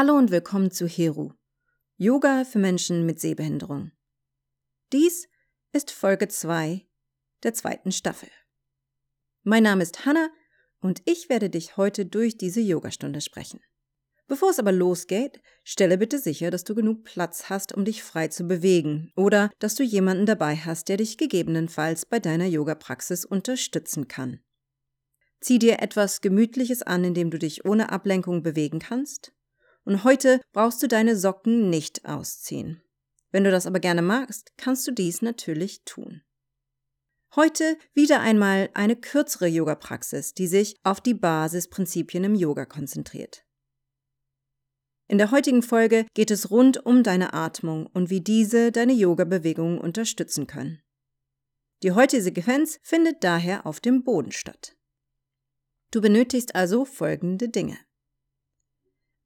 Hallo und willkommen zu Heru, Yoga für Menschen mit Sehbehinderung. Dies ist Folge 2 der zweiten Staffel. Mein Name ist Hanna und ich werde dich heute durch diese Yogastunde sprechen. Bevor es aber losgeht, stelle bitte sicher, dass du genug Platz hast, um dich frei zu bewegen oder dass du jemanden dabei hast, der dich gegebenenfalls bei deiner Yoga-Praxis unterstützen kann. Zieh dir etwas Gemütliches an, in dem du dich ohne Ablenkung bewegen kannst. Und heute brauchst du deine Socken nicht ausziehen. Wenn du das aber gerne magst, kannst du dies natürlich tun. Heute wieder einmal eine kürzere Yoga-Praxis, die sich auf die Basisprinzipien im Yoga konzentriert. In der heutigen Folge geht es rund um deine Atmung und wie diese deine Yoga-Bewegungen unterstützen können. Die heutige Sequenz findet daher auf dem Boden statt. Du benötigst also folgende Dinge.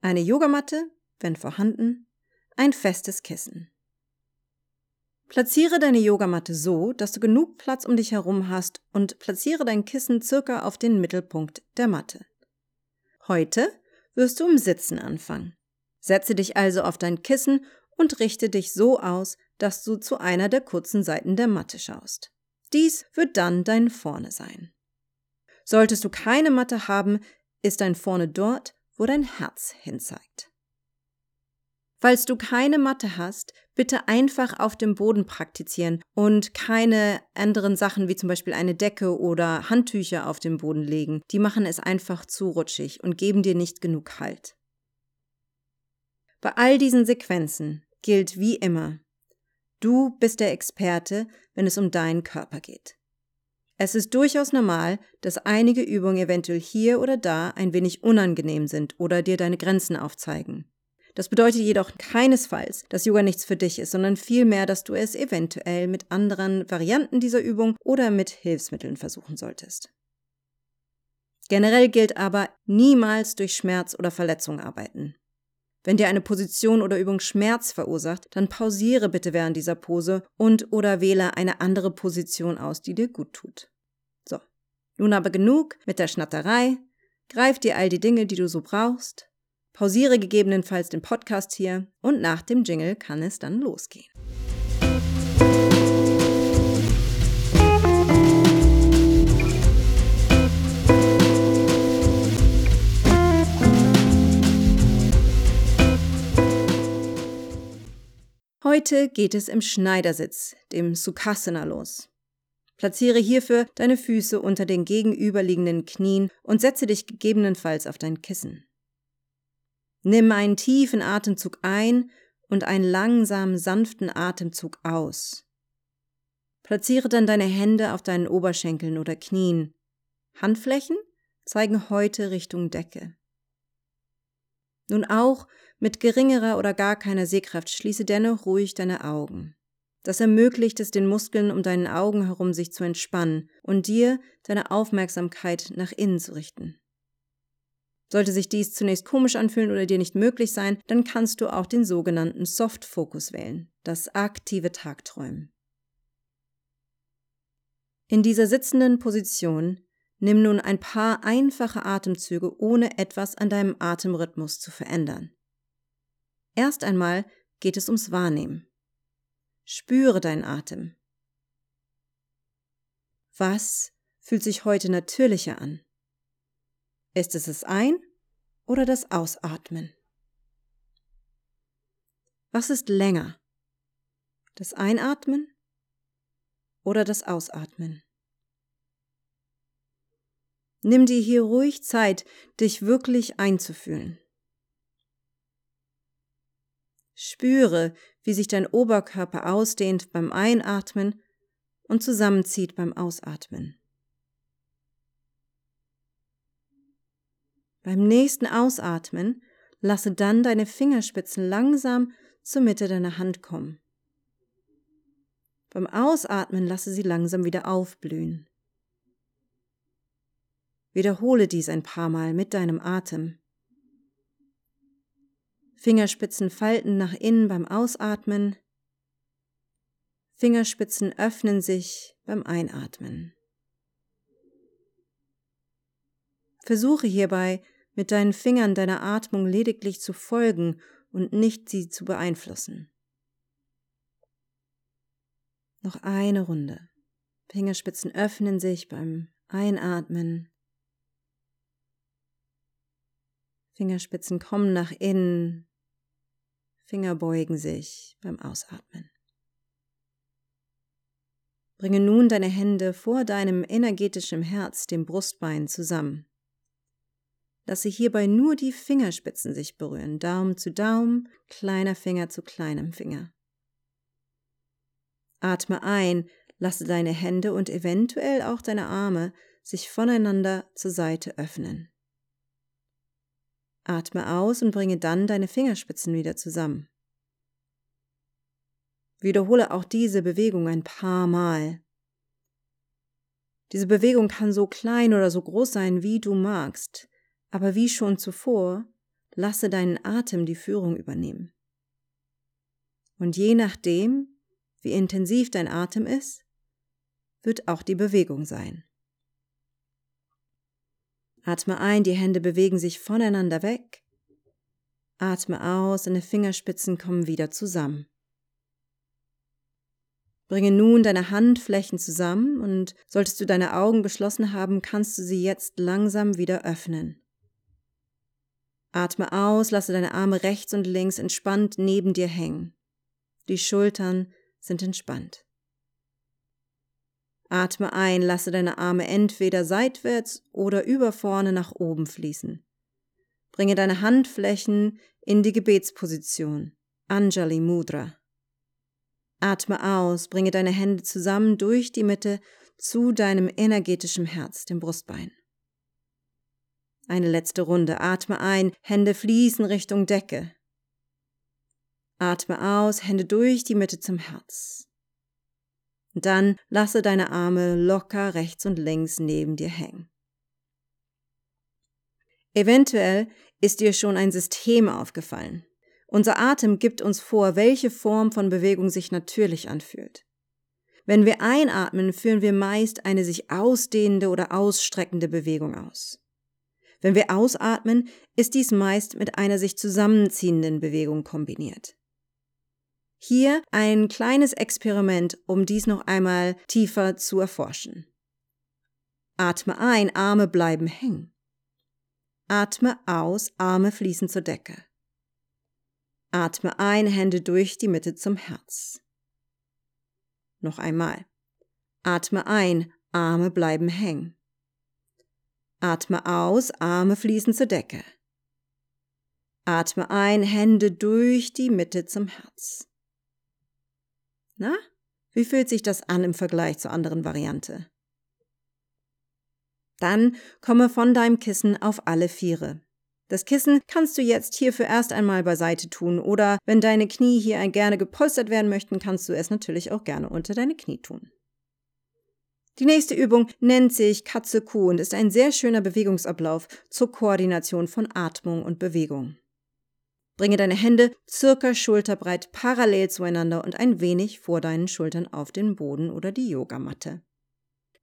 Eine Yogamatte, wenn vorhanden, ein festes Kissen. Platziere deine Yogamatte so, dass du genug Platz um dich herum hast und platziere dein Kissen circa auf den Mittelpunkt der Matte. Heute wirst du im Sitzen anfangen. Setze dich also auf dein Kissen und richte dich so aus, dass du zu einer der kurzen Seiten der Matte schaust. Dies wird dann dein Vorne sein. Solltest du keine Matte haben, ist dein Vorne dort, wo dein Herz hinzeigt. Falls du keine Matte hast, bitte einfach auf dem Boden praktizieren und keine anderen Sachen wie zum Beispiel eine Decke oder Handtücher auf dem Boden legen. Die machen es einfach zu rutschig und geben dir nicht genug Halt. Bei all diesen Sequenzen gilt wie immer, du bist der Experte, wenn es um deinen Körper geht. Es ist durchaus normal, dass einige Übungen eventuell hier oder da ein wenig unangenehm sind oder dir deine Grenzen aufzeigen. Das bedeutet jedoch keinesfalls, dass Yoga nichts für dich ist, sondern vielmehr, dass du es eventuell mit anderen Varianten dieser Übung oder mit Hilfsmitteln versuchen solltest. Generell gilt aber, niemals durch Schmerz oder Verletzung arbeiten. Wenn dir eine Position oder Übung Schmerz verursacht, dann pausiere bitte während dieser Pose und oder wähle eine andere Position aus, die dir gut tut. Nun aber genug mit der Schnatterei. Greif dir all die Dinge, die du so brauchst. Pausiere gegebenenfalls den Podcast hier und nach dem Jingle kann es dann losgehen. Heute geht es im Schneidersitz, dem Sukhasana, los. Platziere hierfür deine Füße unter den gegenüberliegenden Knien und setze dich gegebenenfalls auf dein Kissen. Nimm einen tiefen Atemzug ein und einen langsamen, sanften Atemzug aus. Platziere dann deine Hände auf deinen Oberschenkeln oder Knien. Handflächen zeigen heute Richtung Decke. Nun auch mit geringerer oder gar keiner Sehkraft schließe dennoch ruhig deine Augen. Das ermöglicht es den Muskeln um deinen Augen herum sich zu entspannen und dir deine Aufmerksamkeit nach innen zu richten. Sollte sich dies zunächst komisch anfühlen oder dir nicht möglich sein, dann kannst du auch den sogenannten Soft Focus wählen, das aktive Tagträumen. In dieser sitzenden Position Nimm nun ein paar einfache Atemzüge, ohne etwas an deinem Atemrhythmus zu verändern. Erst einmal geht es ums Wahrnehmen. Spüre deinen Atem. Was fühlt sich heute natürlicher an? Ist es das Ein- oder das Ausatmen? Was ist länger? Das Einatmen oder das Ausatmen? Nimm dir hier ruhig Zeit, dich wirklich einzufühlen. Spüre, wie sich dein Oberkörper ausdehnt beim Einatmen und zusammenzieht beim Ausatmen. Beim nächsten Ausatmen lasse dann deine Fingerspitzen langsam zur Mitte deiner Hand kommen. Beim Ausatmen lasse sie langsam wieder aufblühen. Wiederhole dies ein paar Mal mit deinem Atem. Fingerspitzen falten nach innen beim Ausatmen. Fingerspitzen öffnen sich beim Einatmen. Versuche hierbei mit deinen Fingern deiner Atmung lediglich zu folgen und nicht sie zu beeinflussen. Noch eine Runde. Fingerspitzen öffnen sich beim Einatmen. Fingerspitzen kommen nach innen. Finger beugen sich beim Ausatmen. Bringe nun deine Hände vor deinem energetischen Herz, dem Brustbein, zusammen. Lasse hierbei nur die Fingerspitzen sich berühren, Daumen zu Daumen, kleiner Finger zu kleinem Finger. Atme ein, lasse deine Hände und eventuell auch deine Arme sich voneinander zur Seite öffnen. Atme aus und bringe dann deine Fingerspitzen wieder zusammen. Wiederhole auch diese Bewegung ein paar Mal. Diese Bewegung kann so klein oder so groß sein, wie du magst, aber wie schon zuvor, lasse deinen Atem die Führung übernehmen. Und je nachdem, wie intensiv dein Atem ist, wird auch die Bewegung sein. Atme ein, die Hände bewegen sich voneinander weg. Atme aus, deine Fingerspitzen kommen wieder zusammen. Bringe nun deine Handflächen zusammen und solltest du deine Augen geschlossen haben, kannst du sie jetzt langsam wieder öffnen. Atme aus, lasse deine Arme rechts und links entspannt neben dir hängen. Die Schultern sind entspannt. Atme ein, lasse deine Arme entweder seitwärts oder über vorne nach oben fließen. Bringe deine Handflächen in die Gebetsposition, Anjali Mudra. Atme aus, bringe deine Hände zusammen durch die Mitte zu deinem energetischen Herz, dem Brustbein. Eine letzte Runde. Atme ein, Hände fließen Richtung Decke. Atme aus, Hände durch die Mitte zum Herz. Dann lasse deine Arme locker rechts und links neben dir hängen. Eventuell ist dir schon ein System aufgefallen. Unser Atem gibt uns vor, welche Form von Bewegung sich natürlich anfühlt. Wenn wir einatmen, führen wir meist eine sich ausdehnende oder ausstreckende Bewegung aus. Wenn wir ausatmen, ist dies meist mit einer sich zusammenziehenden Bewegung kombiniert. Hier ein kleines Experiment, um dies noch einmal tiefer zu erforschen. Atme ein, Arme bleiben hängen. Atme aus, Arme fließen zur Decke. Atme ein, Hände durch die Mitte zum Herz. Noch einmal. Atme ein, Arme bleiben hängen. Atme aus, Arme fließen zur Decke. Atme ein, Hände durch die Mitte zum Herz. Na, wie fühlt sich das an im Vergleich zur anderen Variante? Dann komme von deinem Kissen auf alle Viere. Das Kissen kannst du jetzt hierfür erst einmal beiseite tun oder wenn deine Knie hier gerne gepolstert werden möchten, kannst du es natürlich auch gerne unter deine Knie tun. Die nächste Übung nennt sich Katze Kuh und ist ein sehr schöner Bewegungsablauf zur Koordination von Atmung und Bewegung. Bringe deine Hände circa schulterbreit parallel zueinander und ein wenig vor deinen Schultern auf den Boden oder die Yogamatte.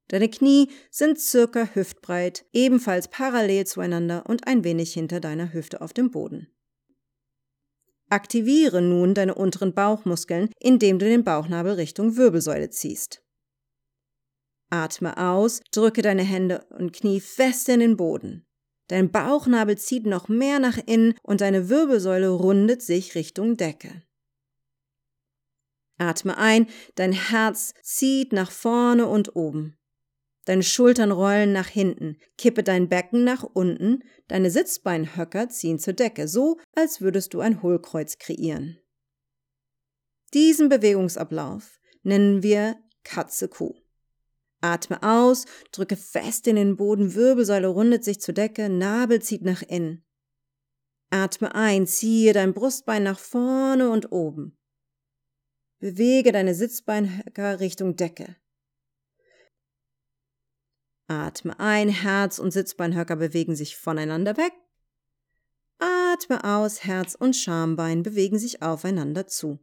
Deine Knie sind circa hüftbreit, ebenfalls parallel zueinander und ein wenig hinter deiner Hüfte auf dem Boden. Aktiviere nun deine unteren Bauchmuskeln, indem du den Bauchnabel Richtung Wirbelsäule ziehst. Atme aus, drücke deine Hände und Knie fest in den Boden. Dein Bauchnabel zieht noch mehr nach innen und deine Wirbelsäule rundet sich Richtung Decke. Atme ein, dein Herz zieht nach vorne und oben. Deine Schultern rollen nach hinten, kippe dein Becken nach unten, deine Sitzbeinhöcker ziehen zur Decke, so als würdest du ein Hohlkreuz kreieren. Diesen Bewegungsablauf nennen wir Katze-Kuh. Atme aus, drücke fest in den Boden, Wirbelsäule rundet sich zur Decke, Nabel zieht nach innen. Atme ein, ziehe dein Brustbein nach vorne und oben. Bewege deine Sitzbeinhöcker Richtung Decke. Atme ein, Herz und Sitzbeinhöcker bewegen sich voneinander weg. Atme aus, Herz und Schambein bewegen sich aufeinander zu.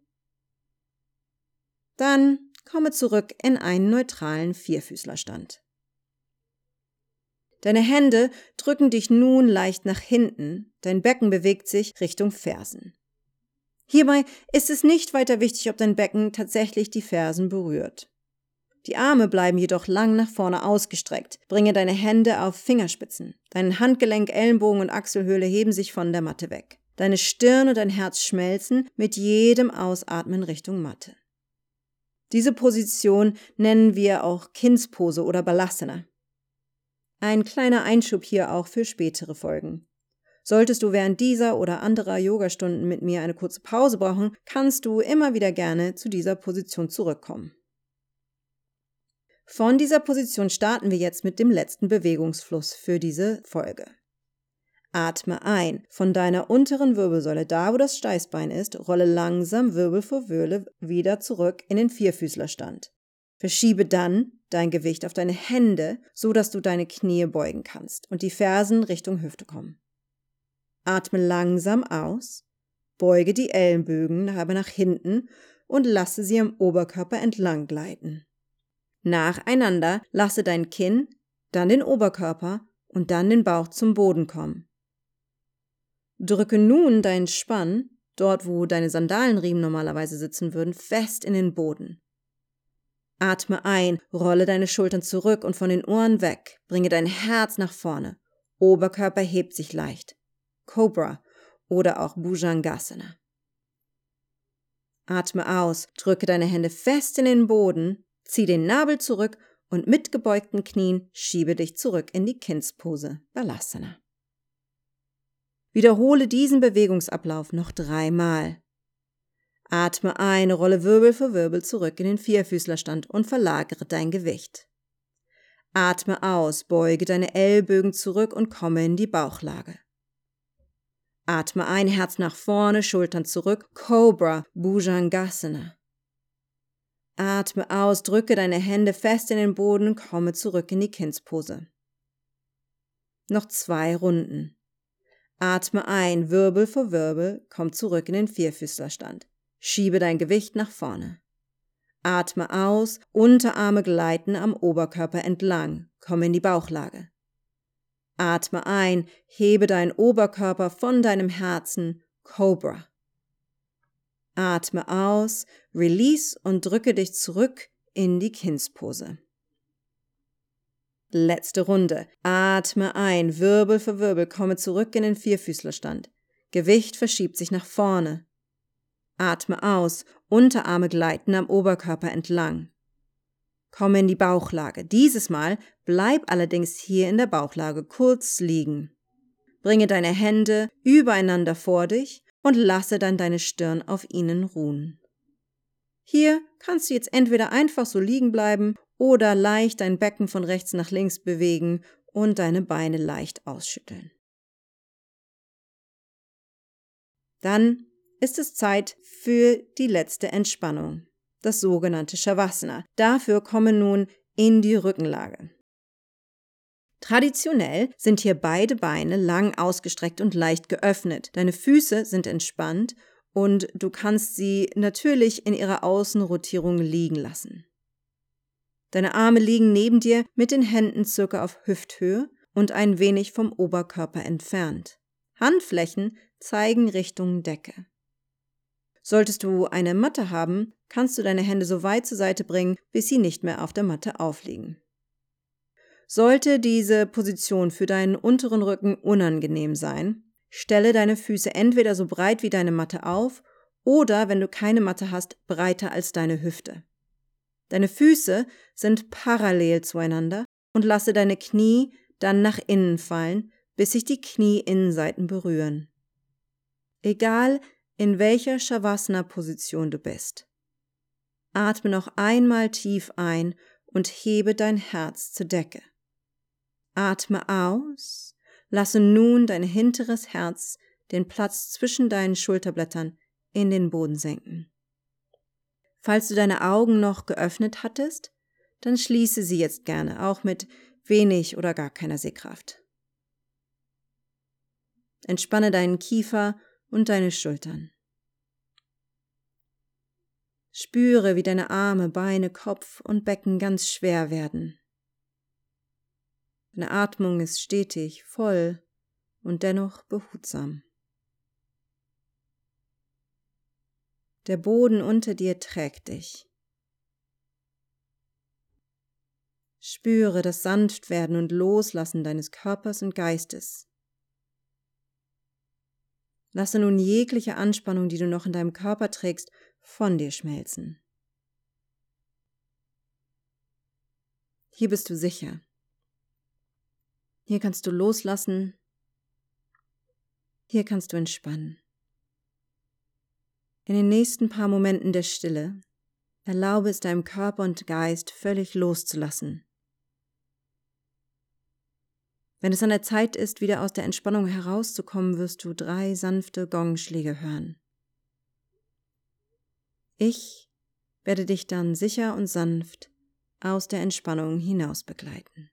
Dann komme zurück in einen neutralen Vierfüßlerstand. Deine Hände drücken dich nun leicht nach hinten, dein Becken bewegt sich Richtung Fersen. Hierbei ist es nicht weiter wichtig, ob dein Becken tatsächlich die Fersen berührt. Die Arme bleiben jedoch lang nach vorne ausgestreckt. Bringe deine Hände auf Fingerspitzen. Dein Handgelenk, Ellenbogen und Achselhöhle heben sich von der Matte weg. Deine Stirn und dein Herz schmelzen mit jedem Ausatmen Richtung Matte. Diese Position nennen wir auch Kindspose oder Balasana. Ein kleiner Einschub hier auch für spätere Folgen. Solltest du während dieser oder anderer Yogastunden mit mir eine kurze Pause brauchen, kannst du immer wieder gerne zu dieser Position zurückkommen. Von dieser Position starten wir jetzt mit dem letzten Bewegungsfluss für diese Folge. Atme ein. Von deiner unteren Wirbelsäule, da wo das Steißbein ist, rolle langsam Wirbel vor Wirbel wieder zurück in den Vierfüßlerstand. Verschiebe dann dein Gewicht auf deine Hände, so dass du deine Knie beugen kannst und die Fersen Richtung Hüfte kommen. Atme langsam aus, beuge die Ellenbögen aber nach hinten und lasse sie am Oberkörper entlang gleiten. Nacheinander lasse dein Kinn, dann den Oberkörper und dann den Bauch zum Boden kommen. Drücke nun deinen Spann, dort wo deine Sandalenriemen normalerweise sitzen würden, fest in den Boden. Atme ein, rolle deine Schultern zurück und von den Ohren weg, bringe dein Herz nach vorne. Oberkörper hebt sich leicht. Cobra oder auch Bhujangasana. Atme aus, drücke deine Hände fest in den Boden, zieh den Nabel zurück und mit gebeugten Knien schiebe dich zurück in die Kindspose Balasana. Wiederhole diesen Bewegungsablauf noch dreimal. Atme ein, rolle Wirbel für Wirbel zurück in den Vierfüßlerstand und verlagere dein Gewicht. Atme aus, beuge deine Ellbögen zurück und komme in die Bauchlage. Atme ein, Herz nach vorne, Schultern zurück, Cobra, Bhujangasana. Atme aus, drücke deine Hände fest in den Boden, und komme zurück in die Kindspose. Noch zwei Runden. Atme ein, Wirbel vor Wirbel, komm zurück in den Vierfüßlerstand. Schiebe dein Gewicht nach vorne. Atme aus, Unterarme gleiten am Oberkörper entlang, komm in die Bauchlage. Atme ein, hebe deinen Oberkörper von deinem Herzen, Cobra. Atme aus, release und drücke dich zurück in die Kindspose. Letzte Runde. Atme ein, Wirbel für Wirbel, komme zurück in den Vierfüßlerstand. Gewicht verschiebt sich nach vorne. Atme aus, Unterarme gleiten am Oberkörper entlang. Komme in die Bauchlage. Dieses Mal bleib allerdings hier in der Bauchlage kurz liegen. Bringe deine Hände übereinander vor dich und lasse dann deine Stirn auf ihnen ruhen. Hier kannst du jetzt entweder einfach so liegen bleiben oder leicht dein Becken von rechts nach links bewegen und deine Beine leicht ausschütteln. Dann ist es Zeit für die letzte Entspannung, das sogenannte Shavasana. Dafür komme nun in die Rückenlage. Traditionell sind hier beide Beine lang ausgestreckt und leicht geöffnet. Deine Füße sind entspannt und du kannst sie natürlich in ihrer Außenrotierung liegen lassen. Deine Arme liegen neben dir mit den Händen circa auf Hüfthöhe und ein wenig vom Oberkörper entfernt. Handflächen zeigen Richtung Decke. Solltest du eine Matte haben, kannst du deine Hände so weit zur Seite bringen, bis sie nicht mehr auf der Matte aufliegen. Sollte diese Position für deinen unteren Rücken unangenehm sein, stelle deine Füße entweder so breit wie deine Matte auf oder, wenn du keine Matte hast, breiter als deine Hüfte. Deine Füße sind parallel zueinander und lasse deine Knie dann nach innen fallen, bis sich die Knieinnenseiten berühren. Egal in welcher Shavasana-Position du bist. Atme noch einmal tief ein und hebe dein Herz zur Decke. Atme aus, lasse nun dein hinteres Herz den Platz zwischen deinen Schulterblättern in den Boden senken. Falls du deine Augen noch geöffnet hattest, dann schließe sie jetzt gerne, auch mit wenig oder gar keiner Sehkraft. Entspanne deinen Kiefer und deine Schultern. Spüre, wie deine Arme, Beine, Kopf und Becken ganz schwer werden. Deine Atmung ist stetig, voll und dennoch behutsam. Der Boden unter dir trägt dich. Spüre das Sanftwerden und Loslassen deines Körpers und Geistes. Lasse nun jegliche Anspannung, die du noch in deinem Körper trägst, von dir schmelzen. Hier bist du sicher. Hier kannst du loslassen. Hier kannst du entspannen. In den nächsten paar Momenten der Stille erlaube es deinem Körper und Geist völlig loszulassen. Wenn es an der Zeit ist, wieder aus der Entspannung herauszukommen, wirst du drei sanfte Gongschläge hören. Ich werde dich dann sicher und sanft aus der Entspannung hinaus begleiten.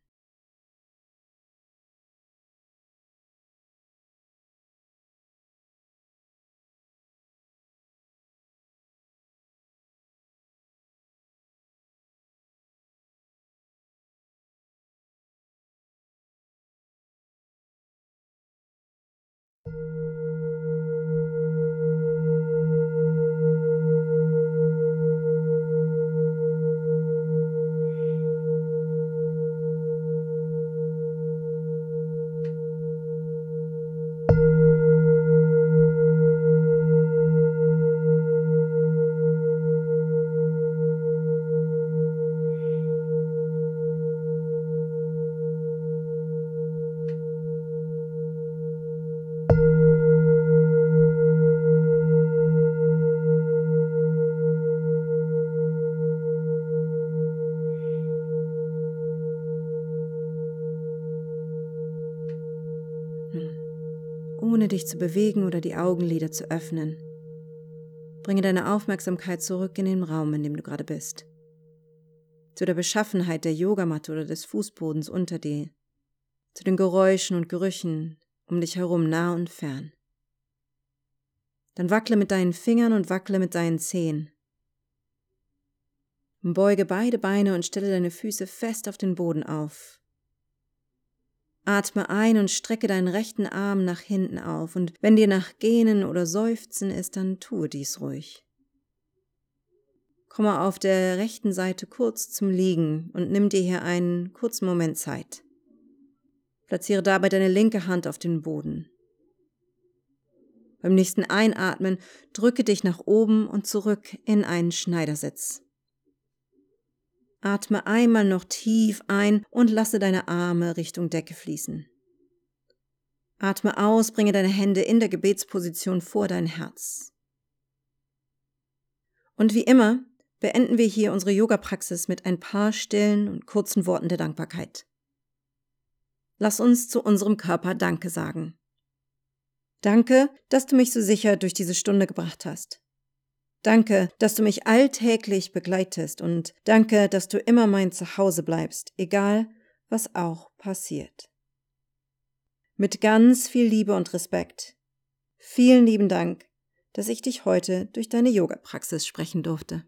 Ohne dich zu bewegen oder die Augenlider zu öffnen. Bringe deine Aufmerksamkeit zurück in den Raum, in dem du gerade bist. Zu der Beschaffenheit der Yogamatte oder des Fußbodens unter dir. Zu den Geräuschen und Gerüchen um dich herum nah und fern. Dann wackle mit deinen Fingern und wackle mit deinen Zehen. beuge beide Beine und stelle deine Füße fest auf den Boden auf. Atme ein und strecke deinen rechten Arm nach hinten auf, und wenn dir nach Gähnen oder Seufzen ist, dann tue dies ruhig. Komme auf der rechten Seite kurz zum Liegen und nimm dir hier einen kurzen Moment Zeit. Platziere dabei deine linke Hand auf den Boden. Beim nächsten Einatmen drücke dich nach oben und zurück in einen Schneidersitz. Atme einmal noch tief ein und lasse deine Arme Richtung Decke fließen. Atme aus, bringe deine Hände in der Gebetsposition vor dein Herz. Und wie immer beenden wir hier unsere Yoga-Praxis mit ein paar stillen und kurzen Worten der Dankbarkeit. Lass uns zu unserem Körper Danke sagen. Danke, dass du mich so sicher durch diese Stunde gebracht hast. Danke, dass du mich alltäglich begleitest und danke, dass du immer mein Zuhause bleibst, egal was auch passiert. Mit ganz viel Liebe und Respekt. Vielen lieben Dank, dass ich dich heute durch deine Yoga-Praxis sprechen durfte.